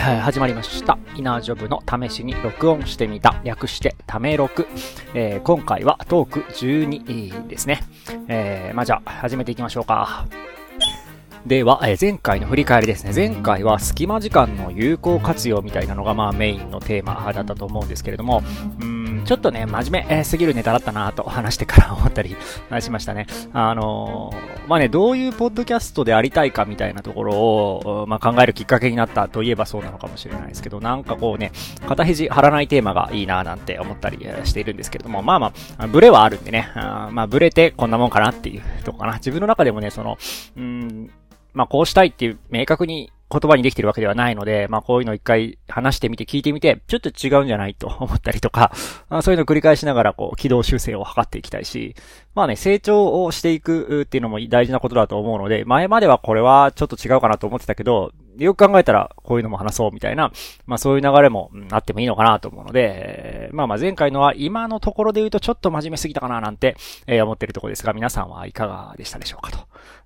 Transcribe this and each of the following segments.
始まりました。イナージョブの試しに録音してみた。略して、ため録。えー、今回はトーク12ですね。えー、まあ、じゃあ、始めていきましょうか。では、えー、前回の振り返りですね。前回は隙間時間の有効活用みたいなのが、まあ、メインのテーマだったと思うんですけれども、うんちょっとね、真面目すぎるネタだったなと話してから思ったりしましたね。あのー、まあね、どういうポッドキャストでありたいかみたいなところを、まあ、考えるきっかけになったといえばそうなのかもしれないですけど、なんかこうね、肩肘張らないテーマがいいななんて思ったりしているんですけれども、まあまあ、ブレはあるんでね、あまあ、ブレてこんなもんかなっていうとこかな。自分の中でもね、その、うん、まあこうしたいっていう明確に言葉にできてるわけではないので、まあこういうのを一回話してみて聞いてみて、ちょっと違うんじゃないと思ったりとか、まあ、そういうのを繰り返しながらこう軌道修正を図っていきたいし、まあね、成長をしていくっていうのも大事なことだと思うので、前まではこれはちょっと違うかなと思ってたけど、よく考えたらこういうのも話そうみたいな、まあそういう流れもあってもいいのかなと思うので、まあまあ前回のは今のところで言うとちょっと真面目すぎたかななんて、え思ってるところですが、皆さんはいかがでしたでしょうかと。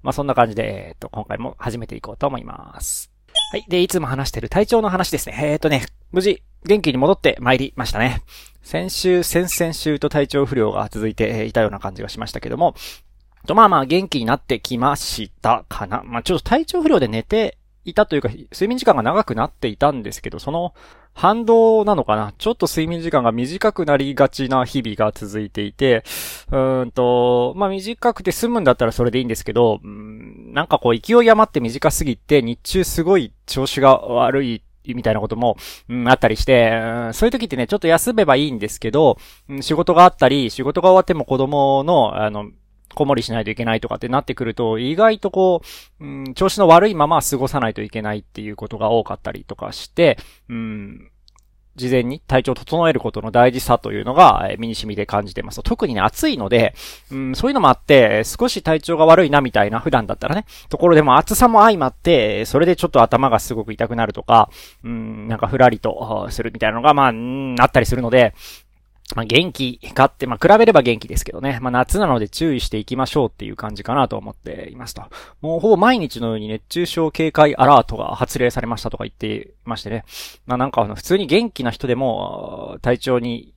まあそんな感じで、えっと、今回も始めていこうと思います。はい。で、いつも話してる体調の話ですね。えっ、とね、無事、元気に戻って参りましたね。先週、先々週と体調不良が続いていたような感じがしましたけども、と、まあまあ元気になってきましたかな。まあちょっと体調不良で寝ていたというか、睡眠時間が長くなっていたんですけど、その反動なのかな？ちょっと睡眠時間が短くなりがちな日々が続いていて、うーんと、まあ、短くて済むんだったらそれでいいんですけど、なんかこう勢い余って短すぎて日中すごい調子が悪いみたいなことも、うん、あったりして、うん、そういう時ってね、ちょっと休めばいいんですけど、うん、仕事があったり、仕事が終わっても子供の、あの、子守りしないといけないとかってなってくると、意外とこう、うん、調子の悪いまま過ごさないといけないっていうことが多かったりとかして、うん、事前に体調を整えることの大事さというのが、身に染みで感じてます。特にね、暑いので、うん、そういうのもあって、少し体調が悪いなみたいな、普段だったらね、ところでも暑さも相まって、それでちょっと頭がすごく痛くなるとか、うん、なんかふらりとするみたいなのが、まあ、うん、あったりするので、まあ、元気かって、まあ、比べれば元気ですけどね。まあ、夏なので注意していきましょうっていう感じかなと思っていますと。もうほぼ毎日のように熱中症警戒アラートが発令されましたとか言ってましてね。まあ、なんかあの、普通に元気な人でも、体調に、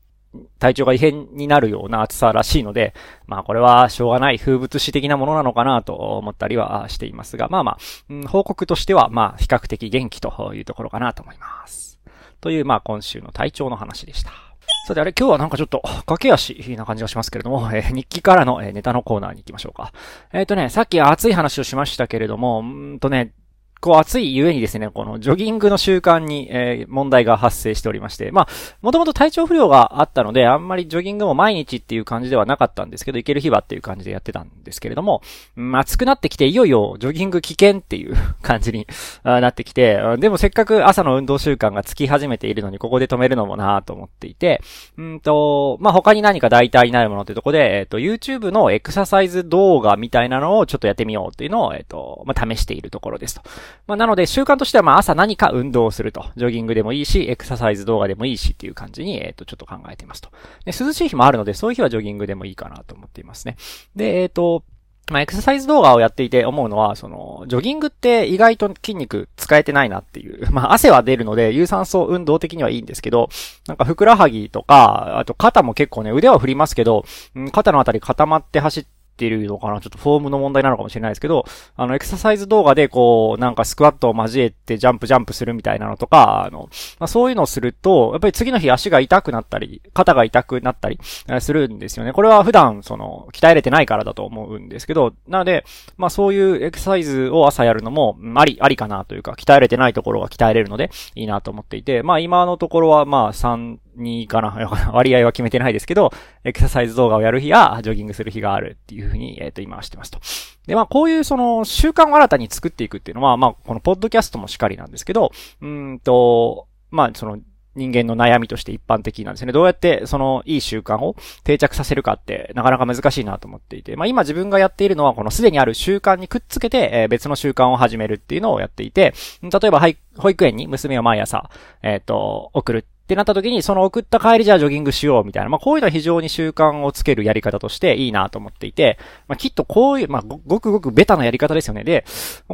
体調が異変になるような暑さらしいので、まあこれはしょうがない風物詩的なものなのかなと思ったりはしていますが、まあまあ、うん、報告としてはまあ比較的元気というところかなと思います。というまあ今週の体調の話でした。さて、あれ、今日はなんかちょっと、駆け足な感じがしますけれども、えー、日記からの、えー、ネタのコーナーに行きましょうか。えっ、ー、とね、さっき熱い話をしましたけれども、んとね、こう暑いゆえにですね、このジョギングの習慣に、えー、問題が発生しておりまして、まあ、もともと体調不良があったので、あんまりジョギングも毎日っていう感じではなかったんですけど、行ける日はっていう感じでやってたんですけれども、うん、暑くなってきて、いよいよジョギング危険っていう感じになってきて、でもせっかく朝の運動習慣がつき始めているのに、ここで止めるのもなぁと思っていて、うんと、まあ、他に何か代替になるものってとこで、えっ、ー、と、YouTube のエクササイズ動画みたいなのをちょっとやってみようっていうのを、えっ、ー、と、まあ、試しているところですと。まあ、なので、習慣としてはまあ朝何か運動をすると。ジョギングでもいいし、エクササイズ動画でもいいしっていう感じに、えっ、ー、と、ちょっと考えていますと。で、涼しい日もあるので、そういう日はジョギングでもいいかなと思っていますね。で、えっ、ー、と、まあ、エクササイズ動画をやっていて思うのは、その、ジョギングって意外と筋肉使えてないなっていう。まあ、汗は出るので、有酸素運動的にはいいんですけど、なんかふくらはぎとか、あと肩も結構ね、腕は振りますけど、うん肩のあたり固まって走って、ってるのかな？ちょっとフォームの問題なのかもしれないですけど、あの、エクササイズ動画でこう、なんかスクワットを交えてジャンプジャンプするみたいなのとか、あの、まあ、そういうのをすると、やっぱり次の日足が痛くなったり、肩が痛くなったりするんですよね。これは普段、その、鍛えれてないからだと思うんですけど、なので、まあそういうエクササイズを朝やるのも、あり、ありかなというか、鍛えれてないところが鍛えれるので、いいなと思っていて、まあ今のところはまあ3、2かな 割合は決めてないですけど、エクササイズ動画をやる日や、ジョギングする日があるっていうふうに、えっ、ー、と、今はしてますと。で、まあ、こういうその、習慣を新たに作っていくっていうのは、まあ、このポッドキャストもしっかりなんですけど、うんと、まあ、その、人間の悩みとして一般的なんですね。どうやってそのいい習慣を定着させるかってなかなか難しいなと思っていて。まあ今自分がやっているのはこのすでにある習慣にくっつけて、え別の習慣を始めるっていうのをやっていて、例えばはい保育園に娘を毎朝、えっ、ー、と、送るってなった時に、その送った帰りじゃあジョギングしようみたいな、まあこういうのは非常に習慣をつけるやり方としていいなと思っていて、まあきっとこういう、まあごくごくベタなやり方ですよね。で、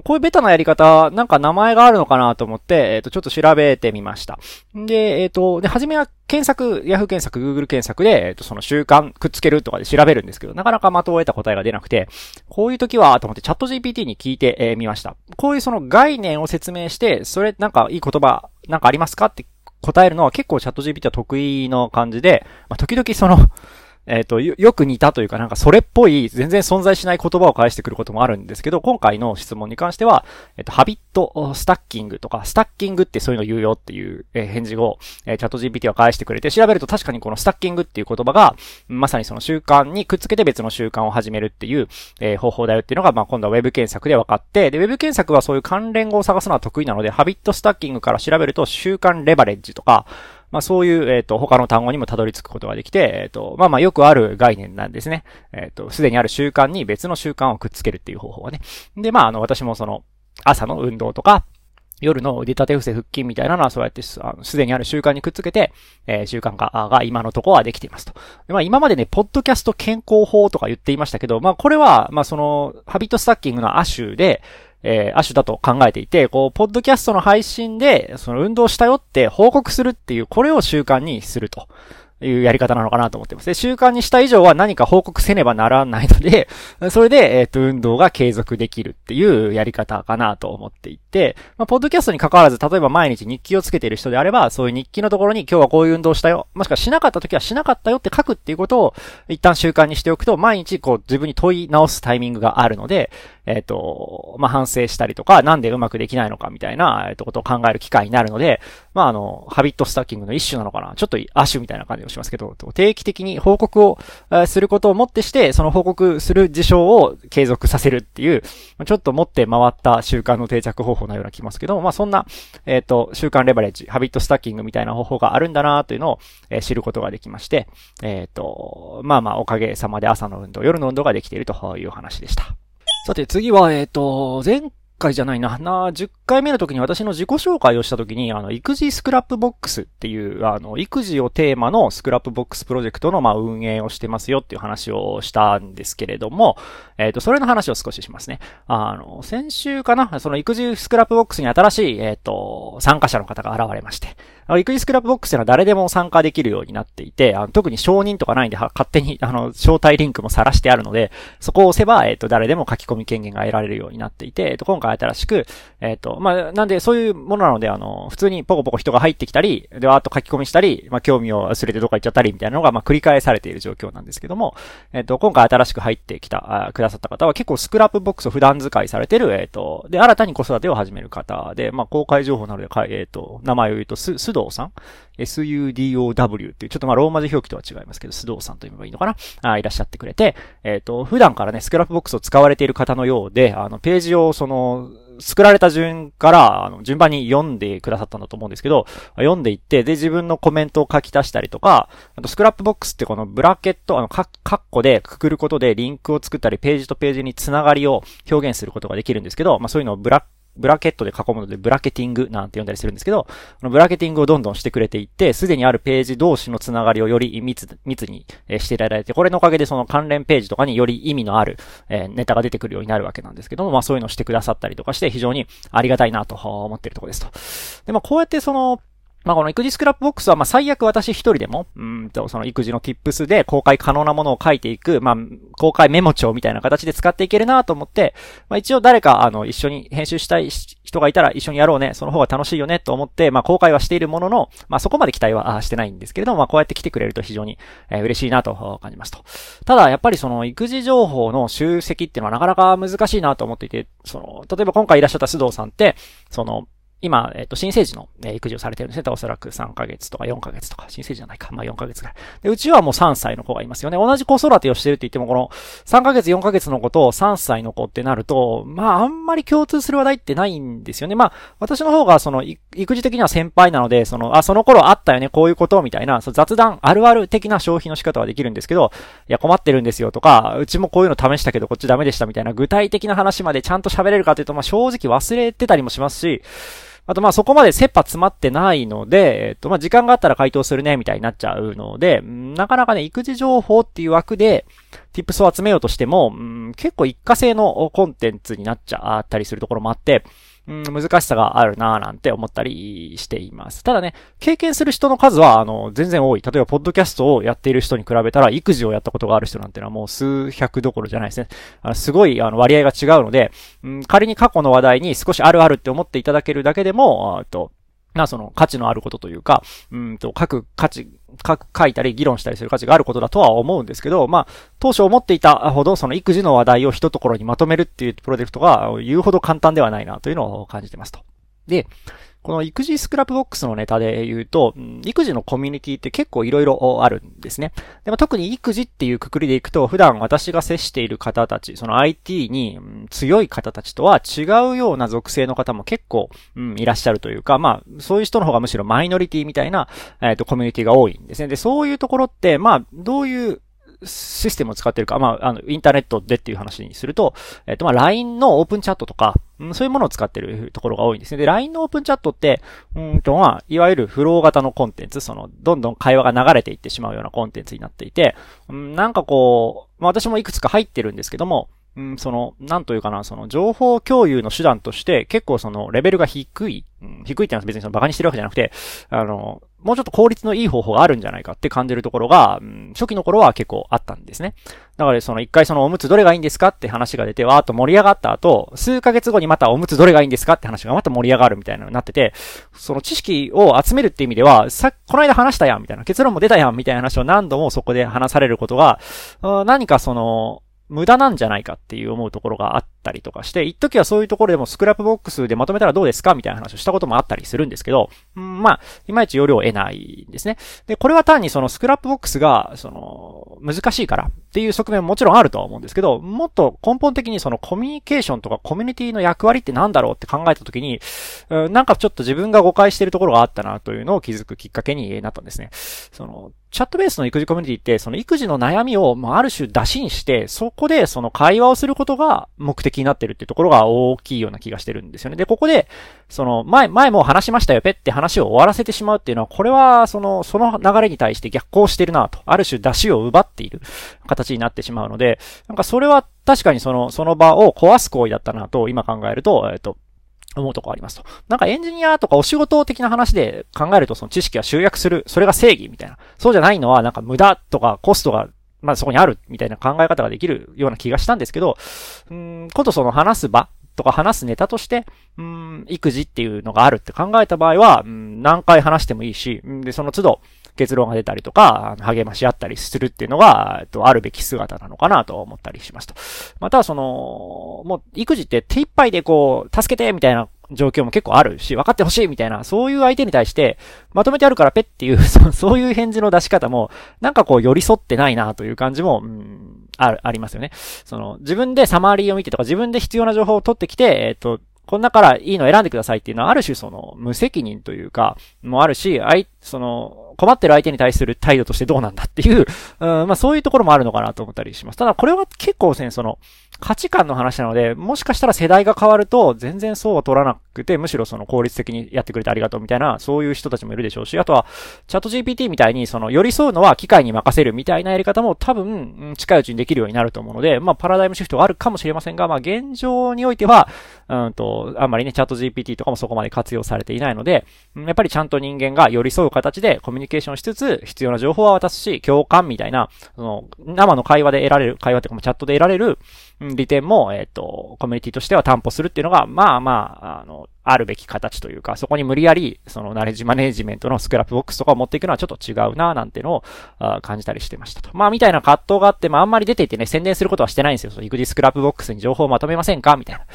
こういうベタなやり方、なんか名前があるのかなと思って、えっ、ー、と、ちょっと調べてみました。で、えっ、ー、と、で、初めは検索、Yahoo 検索、Google 検索で、えっ、ー、と、その習慣くっつけるとかで調べるんですけど、なかなか的を得た答えが出なくて、こういう時は、と思ってチャット GPT に聞いてみ、えー、ました。こういうその概念を説明して、それなんかいい言葉、なんかありますかって答えるのは結構チャット GPT は得意の感じで、まあ、時々そのえっ、ー、と、よく似たというかなんかそれっぽい全然存在しない言葉を返してくることもあるんですけど、今回の質問に関しては、えっ、ー、と、ハビットスタッキングとか、スタッキングってそういうの言うよっていう、え、返事を、えチャット GPT は返してくれて、調べると確かにこのスタッキングっていう言葉が、まさにその習慣にくっつけて別の習慣を始めるっていう、え方法だよっていうのが、まあ、今度は Web 検索で分かって、で、Web 検索はそういう関連語を探すのは得意なので、ハビットスタッキングから調べると習慣レバレッジとか、まあそういう、えっ、ー、と、他の単語にもたどり着くことができて、えっ、ー、と、まあまあよくある概念なんですね。えっ、ー、と、すでにある習慣に別の習慣をくっつけるっていう方法はね。で、まああの、私もその、朝の運動とか、夜の腕立て伏せ腹筋みたいなのはそうやってすでにある習慣にくっつけて、えー、習慣化が今のところはできていますと。まあ今までね、ポッドキャスト健康法とか言っていましたけど、まあこれは、まあその、ハビットスタッキングの亜種で、えー、亜種だと考えていて、こう、ポッドキャストの配信で、その運動したよって報告するっていう、これを習慣にすると。いうやり方なのかなと思ってます。で、習慣にした以上は何か報告せねばならないので、それで、えっ、ー、と、運動が継続できるっていうやり方かなと思っていて、まあ、ポッドキャストに関わらず、例えば毎日日記をつけている人であれば、そういう日記のところに今日はこういう運動したよ、もしくはしなかった時はしなかったよって書くっていうことを一旦習慣にしておくと、毎日こう自分に問い直すタイミングがあるので、えっ、ー、と、まあ、反省したりとか、なんでうまくできないのかみたいな、えっ、と、ことを考える機会になるので、まあ、あの、ハビットスタッキングの一種なのかな。ちょっと亜種みたいな感じをしますけど、定期的に報告をすることをもってして、その報告する事象を継続させるっていう、ちょっと持って回った習慣の定着方法のような気ますけど、まあ、そんな、えっ、ー、と、習慣レバレッジ、ハビットスタッキングみたいな方法があるんだなというのを、えー、知ることができまして、えっ、ー、と、まあまあ、おかげさまで朝の運動、夜の運動ができているという話でした。さて次は、えっ、ー、と、前回じゃないな、な、10回目の時に私の自己紹介をした時に、あの、育児スクラップボックスっていう、あの、育児をテーマのスクラップボックスプロジェクトの、まあ、運営をしてますよっていう話をしたんですけれども、えっ、ー、と、それの話を少ししますね。あの、先週かな、その育児スクラップボックスに新しい、えっ、ー、と、参加者の方が現れまして、育児スクラップボックスっていうのは誰でも参加できるようになっていて、あの特に承認とかないんで、勝手に、あの、招待リンクも晒してあるので、そこを押せば、えっ、ー、と、誰でも書き込み権限が得られるようになっていて、えっ、と、今回新しく、えっ、と、まあ、なんで、そういうものなので、あの、普通にポコポコ人が入ってきたり、で、わーっと書き込みしたり、まあ、興味を忘れてどっか行っちゃったり、みたいなのが、まあ、繰り返されている状況なんですけども、えっ、と、今回新しく入ってきた、あくださった方は結構スクラップボックスを普段使いされてる、えっ、と、で、新たに子育てを始める方で、まあ、公開情報なので、えっ、と、名前を言うと、す、須藤さん？SUDOW っていう、ちょっとまあローマ字表記とは違いますけど、須藤さんと言えばいいのかな？あいらっしゃってくれて、えっ、ー、と、普段からね、スクラップボックスを使われている方のようで、あの、ページをその、作られた順から、あの、順番に読んでくださったんだと思うんですけど、読んでいって、で、自分のコメントを書き足したりとか、あと、スクラップボックスってこのブラケット、あの、カッコでくくることでリンクを作ったり、ページとページにつながりを表現することができるんですけど、まあそういうのをブラッブラケットで囲むので、 bracketing なんて呼んだりするんですけど、この bracketing をどんどんしてくれていって、すでにあるページ同士のつながりをより密、密にしていただいて、これのおかげでその関連ページとかにより意味のある、えネタが出てくるようになるわけなんですけども、まあそういうのをしてくださったりとかして、非常にありがたいなと思ってるところですと。で、まあこうやってその、まあ、この育児スクラップボックスは、ま、最悪私一人でも、うんと、その育児の tips で公開可能なものを書いていく、まあ、公開メモ帳みたいな形で使っていけるなと思って、まあ、一応誰か、あの、一緒に編集したい人がいたら一緒にやろうね、その方が楽しいよねと思って、まあ、公開はしているものの、まあ、そこまで期待はしてないんですけれども、まあ、こうやって来てくれると非常に、えー、嬉しいなと感じますと。ただ、やっぱりその育児情報の集積っていうのはなかなか難しいなと思っていて、その、例えば今回いらっしゃった須藤さんって、その、今、えっ、と、新生児の、え育児をされてるんですね。おそらく3ヶ月とか4ヶ月とか、新生児じゃないか。まあ4ヶ月ぐらい。で、うちはもう3歳の子がいますよね。同じ子育てをしてるって言っても、この3ヶ月、4ヶ月の子と3歳の子ってなると、まああんまり共通する話題ってないんですよね。まあ、私の方がその、育児的には先輩なので、その、あ、その頃あったよね、こういうことみたいな、その雑談、あるある的な消費の仕方はできるんですけど、いや、困ってるんですよとか、うちもこういうの試したけどこっちダメでしたみたいな具体的な話までちゃんと喋れるかというと、まあ正直忘れてたりもしますし、あとまあそこまで切羽詰まってないので、えっとまあ時間があったら回答するね、みたいになっちゃうので、なかなかね、育児情報っていう枠で、tips を集めようとしても、結構一過性のコンテンツになっちゃったりするところもあって、うん、難しさがあるなぁなんて思ったりしています。ただね、経験する人の数は、あの、全然多い。例えば、ポッドキャストをやっている人に比べたら、育児をやったことがある人なんてのはもう数百どころじゃないですね。あのすごい、あの、割合が違うので、うん、仮に過去の話題に少しあるあるって思っていただけるだけでも、あと、な、その価値のあることというか、うんと、書く価値、書く、書いたり議論したりする価値があることだとは思うんですけど、まあ、当初思っていたほど、その育児の話題を一ところにまとめるっていうプロジェクトが言うほど簡単ではないなというのを感じてますと。で、この育児スクラップボックスのネタで言うと、育児のコミュニティって結構いろいろあるんですね。でも特に育児っていうくくりでいくと、普段私が接している方たち、その IT に強い方たちとは違うような属性の方も結構、うん、いらっしゃるというか、まあ、そういう人の方がむしろマイノリティみたいな、えっ、ー、と、コミュニティが多いんですね。で、そういうところって、まあ、どういうシステムを使ってるか、まあ、あの、インターネットでっていう話にすると、えっ、と、まあ、LINE のオープンチャットとか、うん、そういうものを使ってるところが多いんですね。で、LINE のオープンチャットって、うんと、まあ、いわゆるフロー型のコンテンツ、その、どんどん会話が流れていってしまうようなコンテンツになっていて、うん、なんかこう、まあ、私もいくつか入ってるんですけども、うん、その、なんというかな、その、情報共有の手段として、結構その、レベルが低い、うん、低いってのは別にその、馬鹿にしてるわけじゃなくて、あの、もうちょっと効率のいい方法があるんじゃないかって感じるところが、うん、初期の頃は結構あったんですね。だからその一回そのおむつどれがいいんですかって話が出て、わーっと盛り上がった後、数ヶ月後にまたおむつどれがいいんですかって話がまた盛り上がるみたいなのになってて、その知識を集めるって意味では、さ、この間話したやんみたいな、結論も出たやんみたいな話を何度もそこで話されることが、何かその、無駄なんじゃないかっていう思うところがあったりとかして、一時はそういうところでもスクラップボックスでまとめたらどうですかみたいな話をしたこともあったりするんですけど、うん、まあ、いまいち要領を得ないんですね。で、これは単にそのスクラップボックスが、その、難しいからっていう側面ももちろんあるとは思うんですけど、もっと根本的にそのコミュニケーションとかコミュニティの役割って何だろうって考えたときに、うん、なんかちょっと自分が誤解してるところがあったなというのを気づくきっかけになったんですね。その、チャットベースの育児コミュニティって、その育児の悩みを、まあ、ある種ダシにして、そこでその会話をすることが目的になってるっていうところが大きいような気がしてるんですよね。で、ここで、その、前、前も話しましたよ、ペって話を終わらせてしまうっていうのは、これは、その、その流れに対して逆行してるなと、ある種出しを奪っている形になってしまうので、なんかそれは確かにその、その場を壊す行為だったなと、今考えると、えっと、思うとこありますと。なんかエンジニアとかお仕事的な話で考えるとその知識は集約する。それが正義みたいな。そうじゃないのはなんか無駄とかコストがまあそこにあるみたいな考え方ができるような気がしたんですけど、うん、ことその話す場とか話すネタとして、うん、育児っていうのがあるって考えた場合は、うん、何回話してもいいし、で、その都度、結論が出たりとか、励まし合ったりするっていうのが、えっと、あるべき姿なのかなと思ったりしますと。また、その、もう、育児って手一杯でこう、助けてみたいな状況も結構あるし、分かってほしいみたいな、そういう相手に対して、まとめてあるからペっていう そういう返事の出し方も、なんかこう寄り添ってないなという感じも、うん、ある、ありますよね。その、自分でサマーリーを見てとか、自分で必要な情報を取ってきて、えっ、と、この中からいいの選んでくださいっていうのは、ある種その、無責任というか、もあるし、あい、その、困ってる相手に対する態度としてどうなんだっていう、うん、まあそういうところもあるのかなと思ったりします。ただこれは結構ね、その、価値観の話なので、もしかしたら世代が変わると、全然そうは取らなくて、むしろその効率的にやってくれてありがとうみたいな、そういう人たちもいるでしょうし、あとは、チャット GPT みたいに、その、寄り添うのは機械に任せるみたいなやり方も多分、近いうちにできるようになると思うので、まあ、パラダイムシフトがあるかもしれませんが、まあ、現状においては、うんと、あんまりね、チャット GPT とかもそこまで活用されていないので、やっぱりちゃんと人間が寄り添う形でコミュニケーションしつつ、必要な情報は渡すし、共感みたいな、その、生の会話で得られる、会話というかチャットで得られる、利点も、えっ、と、コミュニティとしては担保するっていうのが、まあまあ、あの、あるべき形というか、そこに無理やり、その knowledge management のスクラップボックスとかを持っていくのはちょっと違うな、なんてのをあ感じたりしてましたと。まあ、みたいな葛藤があって、まあ、あんまり出ていてね、宣伝することはしてないんですよ。その育児スクラップボックスに情報をまとめませんか？みたいな。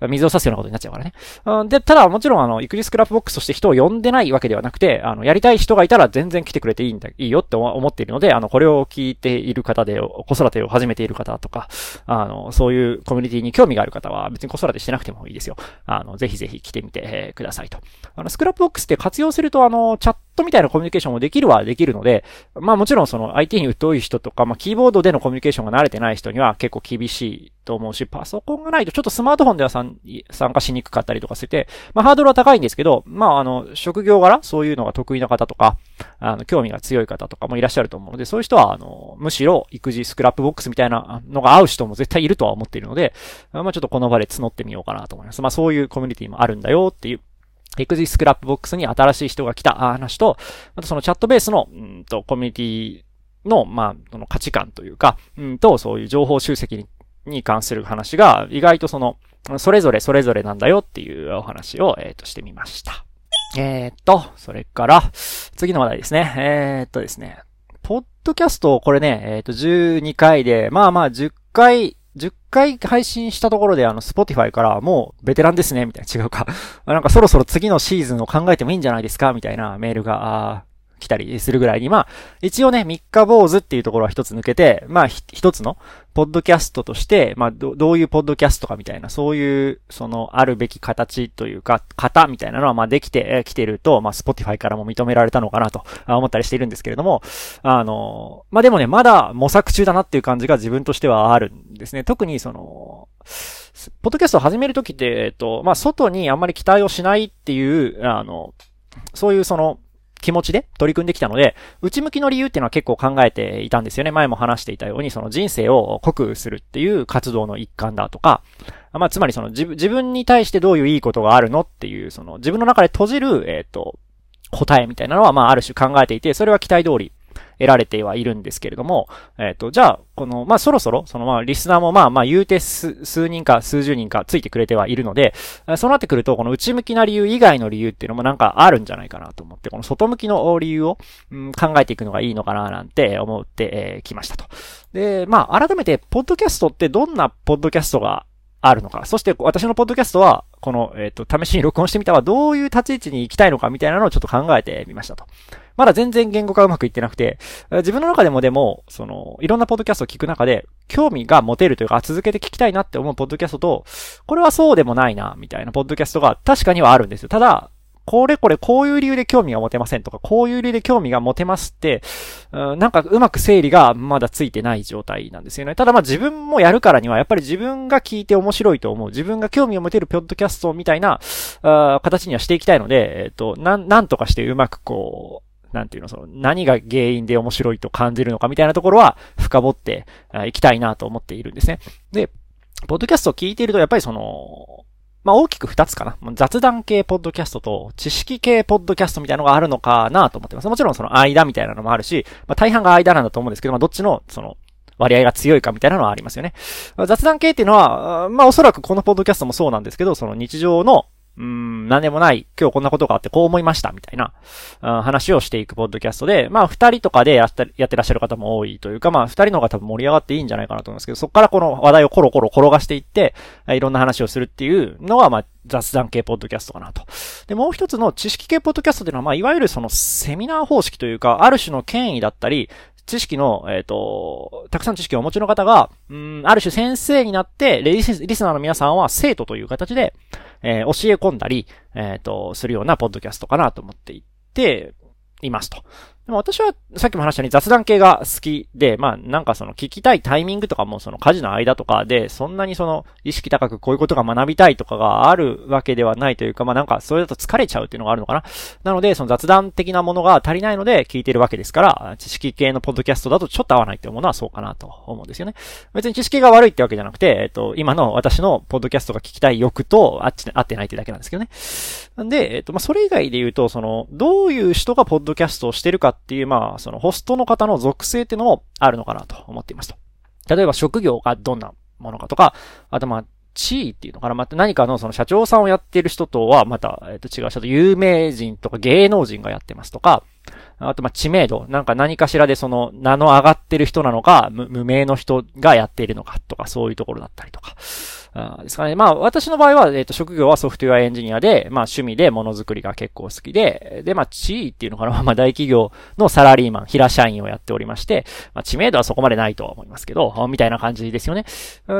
水を差すようなことになっちゃうからね。うん、で、ただ、もちろん、あの、育児スクラップボックスとして人を呼んでないわけではなくて、あの、やりたい人がいたら全然来てくれていいんだ、いいよって思っているので、あの、これを聞いている方で、子育てを始めている方とか、あの、そういうコミュニティに興味がある方は、別に子育てしてなくてもいいですよ。あの、ぜひぜひ来てみてください。さいと。あの、スクラップボックスって活用すると、あの、チャットみたいなコミュニケーションもできるはできるので、まあもちろんその IT に疎い人とか、まあキーボードでのコミュニケーションが慣れてない人には結構厳しいと思うし、パソコンがないとちょっとスマートフォンでは参加しにくかったりとかしてて、まあハードルは高いんですけど、まああの、職業柄、そういうのが得意な方とか、あの、興味が強い方とかもいらっしゃると思うので、そういう人は、あの、むしろ育児 Scrapbox みたいなのが合う人も絶対いるとは思っているので、まあちょっとこの場で募ってみようかなと思います。まあそういうコミュニティもあるんだよっていう育児 Scrapbox に新しい人が来た話と、またそのチャットベースの、うんと、コミュニティの、まあ、その価値観というか、うんと、そういう情報集積にに関する話が、意外とその、それぞれそれぞれなんだよっていうお話を、えっ、ー、と、してみました。えー、っと、それから、次の話題ですね。えー、っとですね。ポッドキャスト、これね、え、っと、12回で、まあまあ、10回、10回配信したところで、あの、 Spotify から、もう、ベテランですね、みたいな、違うか。なんか、そろそろ次のシーズンを考えてもいいんじゃないですかみたいなメールが、来たりするぐらいに、まあ、一応ね、三日坊主っていうところは一つ抜けて、まあ、一つの、ポッドキャストとして、まあ、ど、どういうポッドキャストかみたいな、そういう、その、あるべき形というか、型みたいなのは、まあ、できてきてると、まあ、 Spotify からも認められたのかなと思ったりしているんですけれども、あの、まあ、でもね、まだ模索中だなっていう感じが自分としてはあるんですね。特にその、ポッドキャストを始めるときって、えっと、まあ、外にあんまり期待をしないっていう、あの、そういうその、気持ちで取り組んできたので、内向きの理由っていうのは結構考えていたんですよね。前も話していたように、その人生を濃くするっていう活動の一環だとか、まあ、つまりその自分、自分に対してどういういいことがあるのっていう、その自分の中で閉じる、えっ、ー、と、答えみたいなのは、まあ、ある種考えていて、それは期待通り得られてはいるんですけれども、えっ、と、じゃあ、この、まあ、そろそろ、その、まあ、リスナーも、まあ、まあ、言うて数、数人か数十人かついてくれてはいるので、そうなってくると、この内向きな理由以外の理由っていうのもなんかあるんじゃないかなと思って、この外向きの理由を、うん、考えていくのがいいのかななんて思ってき、えー、ましたと。で、まあ、改めて、ポッドキャストってどんなポッドキャストがあるのか。そして私のポッドキャストは、この、えっ、ー、と、試しに録音してみたはどういう立ち位置に行きたいのかみたいなのをちょっと考えてみましたと。まだ全然言語化うまくいってなくて、自分の中でもでも、その、いろんなポッドキャストを聞く中で、興味が持てるというか、続けて聞きたいなって思うポッドキャストと、これはそうでもないな、みたいなポッドキャストが確かにはあるんですよ。ただ、これこれこういう理由で興味が持てませんとか、こういう理由で興味が持てますって、なんかうまく整理がまだついてない状態なんですよね。ただまあ自分もやるからには、やっぱり自分が聞いて面白いと思う、自分が興味を持てるポッドキャストみたいな、あ形にはしていきたいので、えっ、と、なん、なんとかしてうまくこう、なんていうの、その、何が原因で面白いと感じるのかみたいなところは深掘っていきたいなと思っているんですね。で、ポッドキャストを聞いていると、やっぱりその、まあ、大きく二つかな。雑談系ポッドキャストと知識系ポッドキャストみたいなのがあるのかなと思ってます。もちろんその間みたいなのもあるし、まあ、大半が間なんだと思うんですけど、まあ、どっちの、その、割合が強いかみたいなのはありますよね。雑談系っていうのは、まあおそらくこのポッドキャストもそうなんですけど、その日常のうん、何でもない、今日こんなことがあってこう思いました、みたいな、話をしていくポッドキャストで、まあ二人とかでやってやってらっしゃる方も多いというか、まあ二人の方が多分盛り上がっていいんじゃないかなと思うんですけど、そこからこの話題をコロコロ転がしていって、いろんな話をするっていうのが、まあ雑談系ポッドキャストかなと。で、もう一つの知識系ポッドキャストっていうのは、まあいわゆるそのセミナー方式というか、ある種の権威だったり、知識の、えっ、ー、と、たくさん知識をお持ちの方が、うん、ある種先生になって、リスリスナーの皆さんは生徒という形で、えー、教え込んだり、えっ、ー、と、するようなポッドキャストかなと思っていって、いますと。でも私はさっきも話したように雑談系が好きで、まあなんかその聞きたいタイミングとかもその家事の間とかで、そんなにその意識高くこういうことが学びたいとかがあるわけではないというか、まあなんかそれだと疲れちゃうっていうのがあるのかな。なのでその雑談的なものが足りないので聞いてるわけですから、知識系のポッドキャストだとちょっと合わないっていうものはそうかなと思うんですよね。別に知識が悪いってわけじゃなくて、えっと、今の私のポッドキャストが聞きたい欲とあっち、合ってないってだけなんですけどね。んで、えっと、まあそれ以外で言うと、その、どういう人がポッドキャストをしてるかっていう、まあ、そのホストの方の属性っていうのもあるのかなと思っていますと。例えば職業がどんなものかとか、あとまあ、地位っていうのかなまた何かのその社長さんをやってる人とはまた、えっ、と違う、ちょっと有名人とか芸能人がやってますとか、あと、まあ、知名度。なんか何かしらでその名の上がってる人なのか、無名の人がやっているのかとか、そういうところだったりとか。あですかね。まあ、私の場合は、えっ、ー、と、職業はソフトウェアエンジニアで、まあ、趣味でものづくりが結構好きで、で、まあ、地位っていうのかな。まあ、大企業のサラリーマン、平社員をやっておりまして、まあ、知名度はそこまでないとは思いますけど、みたいな感じですよね。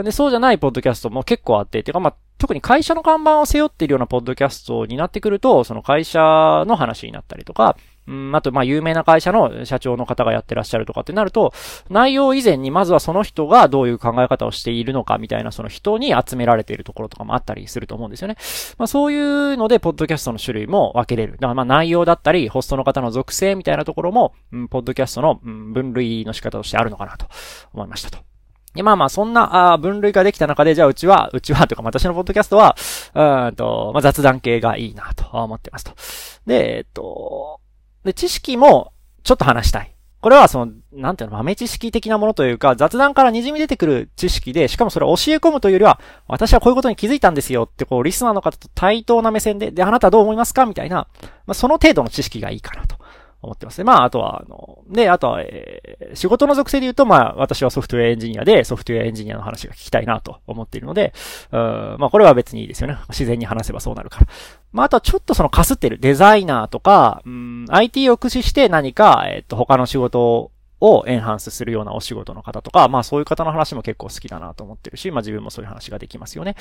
で、そうじゃないポッドキャストも結構あって、てか、まあ、特に会社の看板を背負っているようなポッドキャストになってくると、その会社の話になったりとか、うん、あと、ま、有名な会社の社長の方がやってらっしゃるとかってなると、内容以前にまずはその人がどういう考え方をしているのかみたいな、その人に集められているところとかもあったりすると思うんですよね。まあ、そういうので、ポッドキャストの種類も分けれる。だから、ま、内容だったり、ホストの方の属性みたいなところも、うん、ポッドキャストの、うん、分類の仕方としてあるのかなと思いましたと。で、まあまあ、そんな、あ分類ができた中で、じゃあうちは、うちは、とか、私のポッドキャストは、うんと、まあ雑談系がいいなと思ってますと。で、えっと、で、知識も、ちょっと話したい。これはその、なんていうの、豆知識的なものというか、雑談から滲み出てくる知識で、しかもそれを教え込むというよりは、私はこういうことに気づいたんですよって、こう、リスナーの方と対等な目線で、で、あなたはどう思いますかみたいな、まあ、その程度の知識がいいかなと。思ってますね。まあ、あとは、あの、ね、あとは、えー、仕事の属性で言うと、まあ、私はソフトウェアエンジニアで、ソフトウェアエンジニアの話が聞きたいなと思っているので、うん、まあ、これは別にいいですよね。自然に話せばそうなるから。まあ、あとはちょっとそのかすってるデザイナーとか、うん、IT を駆使して何か、えっ、と、他の仕事をエンハンスするようなお仕事の方とか、まあそういう方の話も結構好きだなと思ってるし、まあ自分もそういう話ができますよね。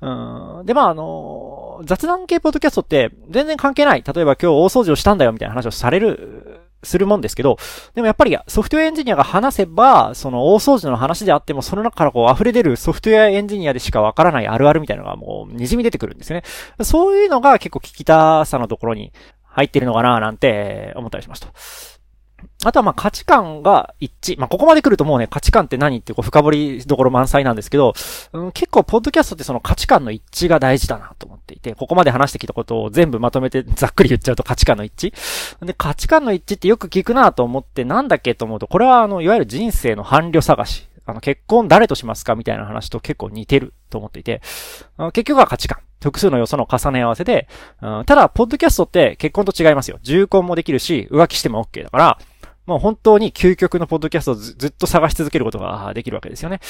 うん。で、まああの、雑談系ポッドキャストって全然関係ない。例えば今日大掃除をしたんだよみたいな話をされる、するもんですけど、でもやっぱりソフトウェアエンジニアが話せば、その大掃除の話であっても、その中からこう溢れ出るソフトウェアエンジニアでしかわからないあるあるみたいなのがもう滲み出てくるんですよね。そういうのが結構聞きたさのところに入ってるのかななんて思ったりしますと。あとはまあ価値観が一致。まあここまで来るともうね、価値観って何ってこう深掘りどころ満載なんですけど、うん、結構ポッドキャストってその価値観の一致が大事だなと思っていて、ここまで話してきたことを全部まとめてざっくり言っちゃうと価値観の一致。で、価値観の一致ってよく聞くなと思ってなんだっけと思うと、これはあの、いわゆる人生の伴侶探し。あの、結婚誰としますかみたいな話と結構似てると思っていて、結局は価値観。複数の要素の重ね合わせで、うんただ、ポッドキャストって結婚と違いますよ。重婚もできるし、浮気しても OK だから、もう本当に究極のポッドキャストをずっと探し続けることができるわけですよね。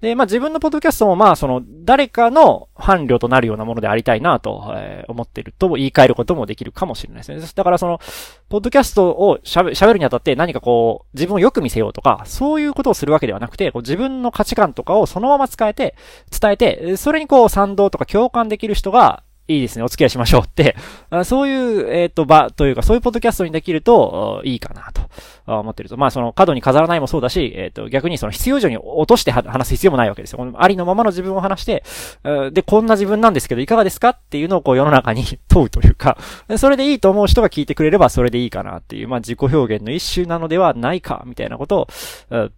で、まあ自分のポッドキャストもまあその誰かの伴侶となるようなものでありたいなと、思っていると言い換えることもできるかもしれないですね。だからその、ポッドキャストを喋喋るにあたって何かこう自分をよく見せようとか、そういうことをするわけではなくて、こう自分の価値観とかをそのまま使えて、伝えて、それにこう賛同とか共感できる人がいいですね、お付き合いしましょうって、そういう、えっ、ー、と、場というか、そういうポッドキャストにできると、いいかなと思ってると。まあ、その、角に飾らないもそうだし、えっ、ー、と、逆にその必要以上に落として話す必要もないわけですよ。ありのままの自分を話して、で、こんな自分なんですけど、いかがですかっていうのをこう世の中に 問うというか、それでいいと思う人が聞いてくれればそれでいいかなっていう、まあ、自己表現の一種なのではないか、みたいなことを、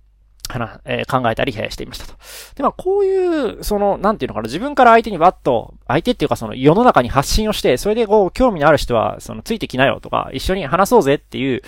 話、えー、考えたりしていましたと。で、まあ、こういう、その、なんていうのかな、自分から相手にバッと、相手っていうかその世の中に発信をして、それでこう、興味のある人は、その、ついてきなよとか、一緒に話そうぜっていう、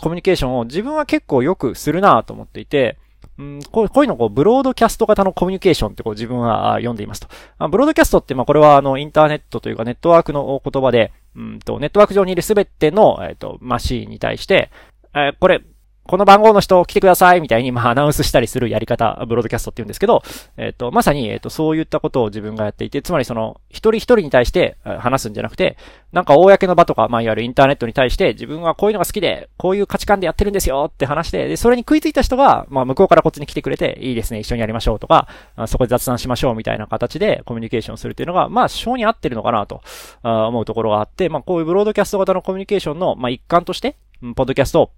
コミュニケーションを自分は結構よくするなと思っていて、うん、こうこういうのをこう、ブロードキャスト型のコミュニケーションってこう自分は読んでいますと。あブロードキャストって、まあこれはあの、インターネットというかネットワークの言葉で、うんと、ネットワーク上にいるすべての、えっ、ー、と、マシーンに対して、えー、これ、この番号の人来てくださいみたいに、まあ、アナウンスしたりするやり方、ブロードキャストって言うんですけど、えっ、と、まさに、えっ、と、そういったことを自分がやっていて、つまりその、一人一人に対して話すんじゃなくて、なんか公の場とか、まあ、いわゆるインターネットに対して、自分はこういうのが好きで、こういう価値観でやってるんですよって話して、で、それに食いついた人が、まあ、向こうからこっちに来てくれて、いいですね、一緒にやりましょうとか、そこで雑談しましょうみたいな形でコミュニケーションするっていうのが、まあ、性に合ってるのかなと、思うところがあって、まあ、こういうブロードキャスト型のコミュニケーションの、まあ、一環として、ポッドキャストを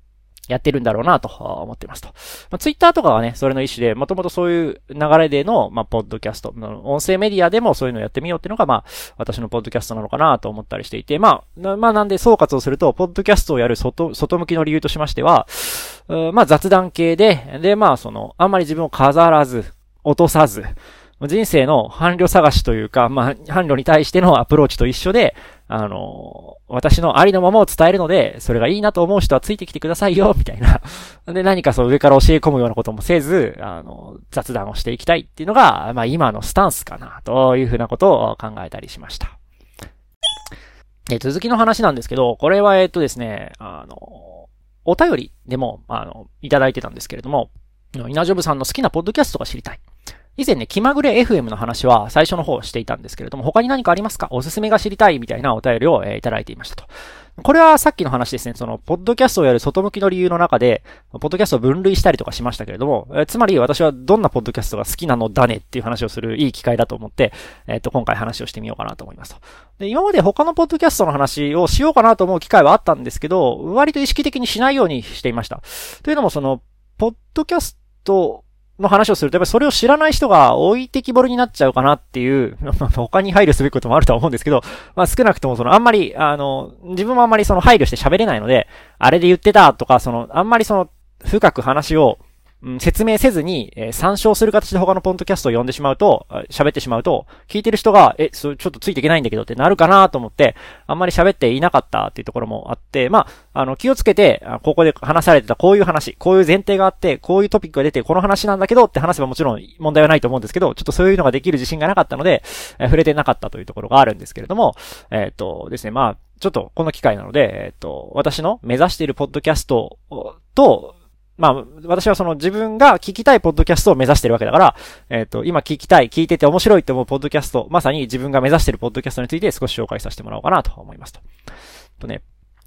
やってるんだろうなと思ってますと。まあ、ツイッターとかはね、それの一種で、もともとそういう流れでの、まあ、ポッドキャスト、音声メディアでもそういうのをやってみようっていうのが、まあ、私のポッドキャストなのかなと思ったりしていて、まあ、まあ、なんで総括をすると、ポッドキャストをやる外、外向きの理由としましては、まあ、雑談系で、で、まあ、その、あんまり自分を飾らず、落とさず、人生の伴侶探しというか、まあ、伴侶に対してのアプローチと一緒で、あの、私のありのままを伝えるので、それがいいなと思う人はついてきてくださいよ、みたいな。で、何かそう上から教え込むようなこともせず、あの、雑談をしていきたいっていうのが、まあ今のスタンスかな、というふうなことを考えたりしました。で、続きの話なんですけど、これはえっとですね、あの、お便りでも、あの、いただいてたんですけれども、稲ジョブさんの好きなポッドキャストが知りたい。以前ね、気まぐれ FM の話は最初の方していたんですけれども、他に何かありますか？おすすめが知りたいみたいなお便りを、えー、いただいていましたと。これはさっきの話ですね。その、ポッドキャストをやる外向きの理由の中で、ポッドキャストを分類したりとかしましたけれども、えつまり私はどんなポッドキャストが好きなのだねっていう話をするいい機会だと思って、えっ、と、今回話をしてみようかなと思いますと。で、今まで他のポッドキャストの話をしようかなと思う機会はあったんですけど、割と意識的にしないようにしていました。というのも、その、ポッドキャストの話をすると、やっぱりそれを知らない人が置いてきぼりになっちゃうかなっていう、他に配慮すべきこともあるとは思うんですけど、まあ少なくともその、あんまり、あの、自分もあんまりその配慮して喋れないので、あれで言ってたとか、その、あんまりその、深く話をうん、説明せずに、えー、参照する形で他のポッドキャストを呼んでしまうと、喋ってしまうと、聞いてる人が、え、ちょっとついていけないんだけどってなるかなと思って、あんまり喋っていなかったっていうところもあって、まあ、あの、気をつけて、ここで話されてたこういう話、こういう前提があって、こういうトピックが出て、この話なんだけどって話せばもちろん問題はないと思うんですけど、ちょっとそういうのができる自信がなかったので、えー、触れてなかったというところがあるんですけれども、えっ、とですね、まあ、ちょっとこの機会なので、えっ、と、私の目指しているポッドキャストと、まあ、私はその自分が聞きたいポッドキャストを目指してるわけだから、えっ、ー、と、今聞きたい、聞いてて面白いって思うポッドキャスト、まさに自分が目指してるポッドキャストについて少し紹介させてもらおうかなと思いますと。とね、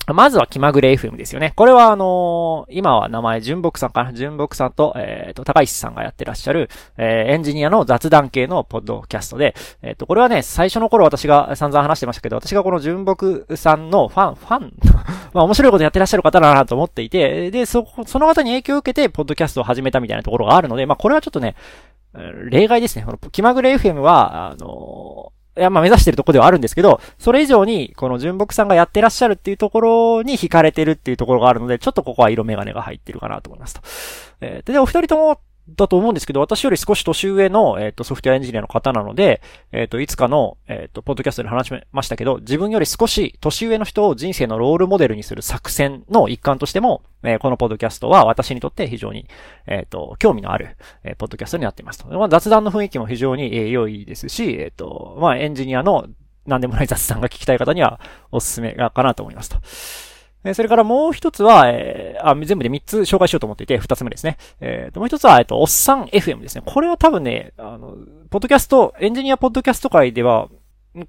まずは気まぐれ FM ですよね。これはあのー、今は名前純木さんかな？純木さんと、えっ、ー、と、高石さんがやってらっしゃる、えー、エンジニアの雑談系のポッドキャストで、えっ、と、これはね、最初の頃私が散々話してましたけど、私がこの純木さんのファン、ファン まあ面白いことやってらっしゃる方だなと思っていて、で、そ、その方に影響を受けて、ポッドキャストを始めたみたいなところがあるので、まあこれはちょっとね、例外ですね。この気まぐれ FM は、あのいや、まあ目指してるとこではあるんですけど、それ以上に、この純木さんがやってらっしゃるっていうところに惹かれてるっていうところがあるので、ちょっとここは色眼鏡が入ってるかなと思いますと。えー、で、お二人とも、だと思うんですけど、私より少し年上の、えっ、ー、と、ソフトウェアエンジニアの方なので、えっ、ー、と、いつかの、えっ、ー、と、ポッドキャストで話しましたけど、自分より少し年上の人を人生のロールモデルにする作戦の一環としても、えこのポッドキャストは私にとって非常に、えっ、と、興味のある、えポッドキャストになっていますと。まあ、雑談の雰囲気も非常に、え良いですし、えっ、と、まあ、エンジニアの何でもない雑談が聞きたい方にはおすすめかなと思いますと。えそれからもう一つは、えー、あ、全部で三つ紹介しようと思っていて、二つ目ですね。えー、と、もう一つは、えっと、おっさん FM ですね。これは多分ね、あの、ポッドキャスト、エンジニアポッドキャスト界では、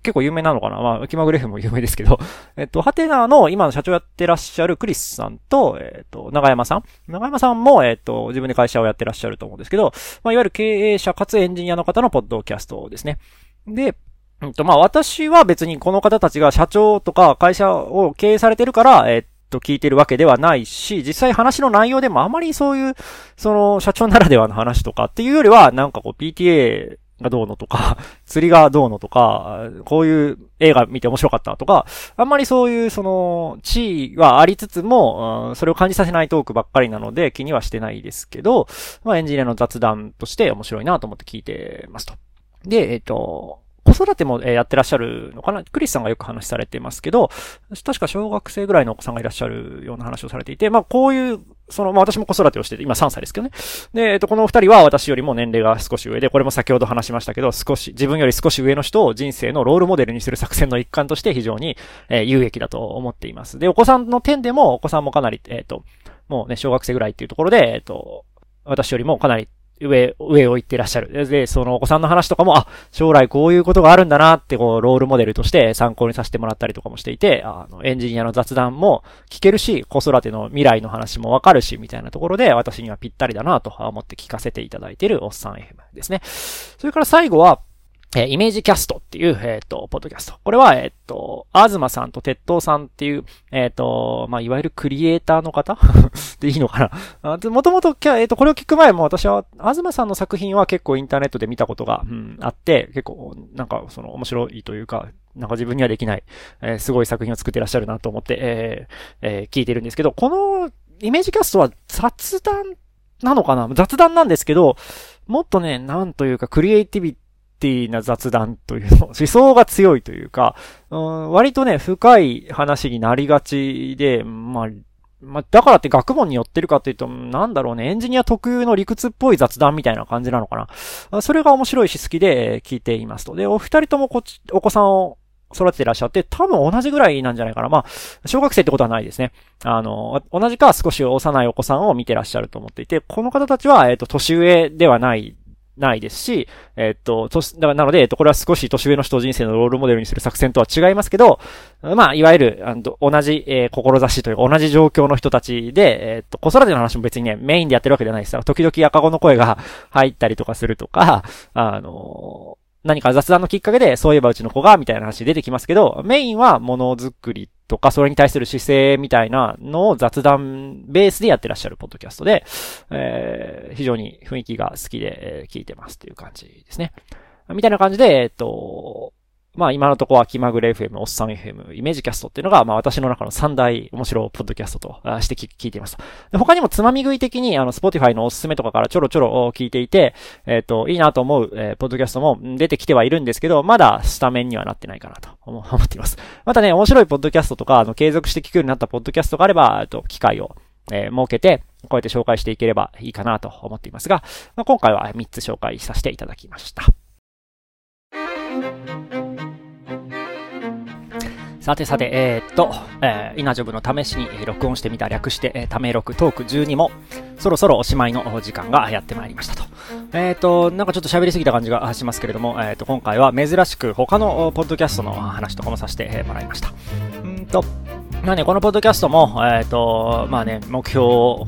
結構有名なのかなまあ、気まぐれ FM も有名ですけど、えっと、ハテナの今の社長やってらっしゃるクリスさんと、えっと、長山さん。長山さんも、えっと、自分で会社をやってらっしゃると思うんですけど、まあ、いわゆる経営者かつエンジニアの方のポッドキャストですね。で、うんと、まあ、私は別にこの方たちが社長とか会社を経営されてるから、えっと、聞いてるわけではないし、実際話の内容でもあまりそういう、その、社長ならではの話とかっていうよりは、なんかこう、PTA がどうのとか、釣りがどうのとか、こういう映画見て面白かったとか、あんまりそういうその地位はありつつも、うんそれを感じさせないトークばっかりなので気にはしてないですけど、まあエンジニアの雑談として面白いなと思って聞いてますと。で、えっ、と、育てもやってらっしゃるのかな？クリスさんがよく話されてますけど、確か小学生ぐらいのお子さんがいらっしゃるような話をされていて、まあこういう、その、まあ私も子育てをしてて、今3歳ですけどね。で、えっと、この二人は私よりも年齢が少し上で、これも先ほど話しましたけど、少し、自分より少し上の人を人生のロールモデルにする作戦の一環として非常に、えー、有益だと思っています。で、お子さんの点でも、お子さんもかなり、えっ、と、もうね、小学生ぐらいっていうところで、えっ、と、私よりもかなり上、上を行ってらっしゃる。で、そのお子さんの話とかも、あ、将来こういうことがあるんだなって、こう、ロールモデルとして参考にさせてもらったりとかもしていて、あの、エンジニアの雑談も聞けるし、子育ての未来の話もわかるし、みたいなところで、私にはぴったりだなと思って聞かせていただいているおっさん FM ですね。それから最後は、えイメージキャストっていう、えっ、ー、と、ポッドキャスト。これは、えっ、ー、と、あずまさんと鉄道さんっていう、えっ、ー、と、まあ、いわゆるクリエイターの方？でいいのかな？もともと、えっ、と、これを聞く前も私は、あずまさんの作品は結構インターネットで見たことが、うん、あって、結構、なんか、その、面白いというか、なんか自分にはできない、えすごい作品を作ってらっしゃるなと思って、ええ聞いてるんですけど、この、イメージキャストは雑談なのかな？雑談なんですけど、もっとね、なんというか、クリエイティビティな雑談というの、思想が強いというか、うん、割とね、深い話になりがちで、まあ、まあ、だからって学問によってるかっていうと、なんだろうね、エンジニア特有の理屈っぽい雑談みたいな感じなのかな。それが面白いし好きで聞いていますと。で、お二人ともこっち、お子さんを育ててらっしゃって、多分同じぐらいなんじゃないかな。まあ、小学生ってことはないですね。あの、同じか少し幼いお子さんを見てらっしゃると思っていて、この方たちは、えっ、ー、と、年上ではないないですし、えっと、とだからなので、えっと、これは少し年上の人を人生のロールモデルにする作戦とは違いますけど、まあ、いわゆる、あの同じ、えー、志というか、同じ状況の人たちで、えっと、子育ての話も別にね、メインでやってるわけじゃないです。から、時々赤子の声が入ったりとかするとか、あの何か雑談のきっかけで、そういえばうちの子が、みたいな話出てきますけど、メインはものづくりとか、それに対する姿勢みたいなのを雑談ベースでやってらっしゃるポッドキャストで、えー、非常に雰囲気が好きで、えー、聞いてますっていう感じですね。みたいな感じで、えっと、まあ今のところは気まぐれ FM、おっさん FM、イメージキャストっていうのが、まあ私の中の三大面白ポッドキャストとして聞いています。で他にもつまみ食い的に、あの、 Spotify のおすすめとかからちょろちょろ聞いていて、えっ、ー、と、いいなと思う、えー、ポッドキャストも出てきてはいるんですけど、まだスタメンにはなってないかなと 思っています。またね、面白いポッドキャストとか、あの、継続して聞くようになったポッドキャストがあれば、えっと、機会を、えー、設けて、こうやって紹介していければいいかなと思っていますが、まあ、今回は3つ紹介させていただきました。さてさて、えー、っと、えー、イナジョブの試しに録音してみた略して、えー、ため録トーク12も、そろそろおしまいの時間がやってまいりましたと。えー、っと、なんかちょっと喋りすぎた感じがしますけれども、えー、っと、今回は珍しく他のポッドキャストの話とかもさせてもらいました。うんと、まあね、このポッドキャストも、えっ、と、まあね、目標を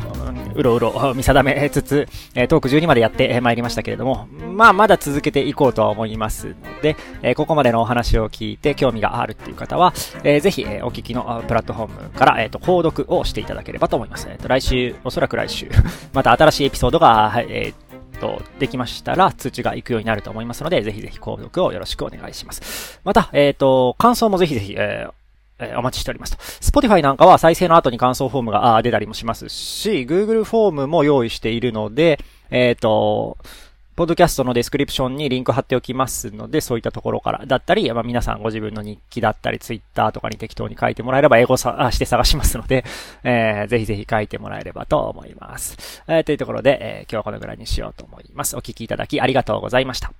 うろうろ見定めつつ、えトーク12までやってまいりましたけれども、まあまだ続けていこうとは思いますので、えここまでのお話を聞いて興味があるっていう方は、えー、ぜひ、えお聞きのプラットフォームから、えっ、と、購読をしていただければと思います。えっ、と、来週、おそらく来週、また新しいエピソードが、はい、えーと、できましたら通知が行くようになると思いますので、ぜひぜひ購読をよろしくお願いします。また、えっ、と、感想もぜひぜひ、えーえー、お待ちしておりますと。Spotify なんかは再生の後に感想フォームが出たりもしますし、Google フォームも用意しているので、えっ、ー、と、ポッドキャストのディスクリプションにリンク貼っておきますので、そういったところからだったり、まあ、皆さんご自分の日記だったり、ツイッターとかに適当に書いてもらえれば、エゴサして探しますので、えー、ぜひぜひ書いてもらえればと思います。えー、というところで、えー、今日はこのぐらいにしようと思います。お聞きいただきありがとうございました。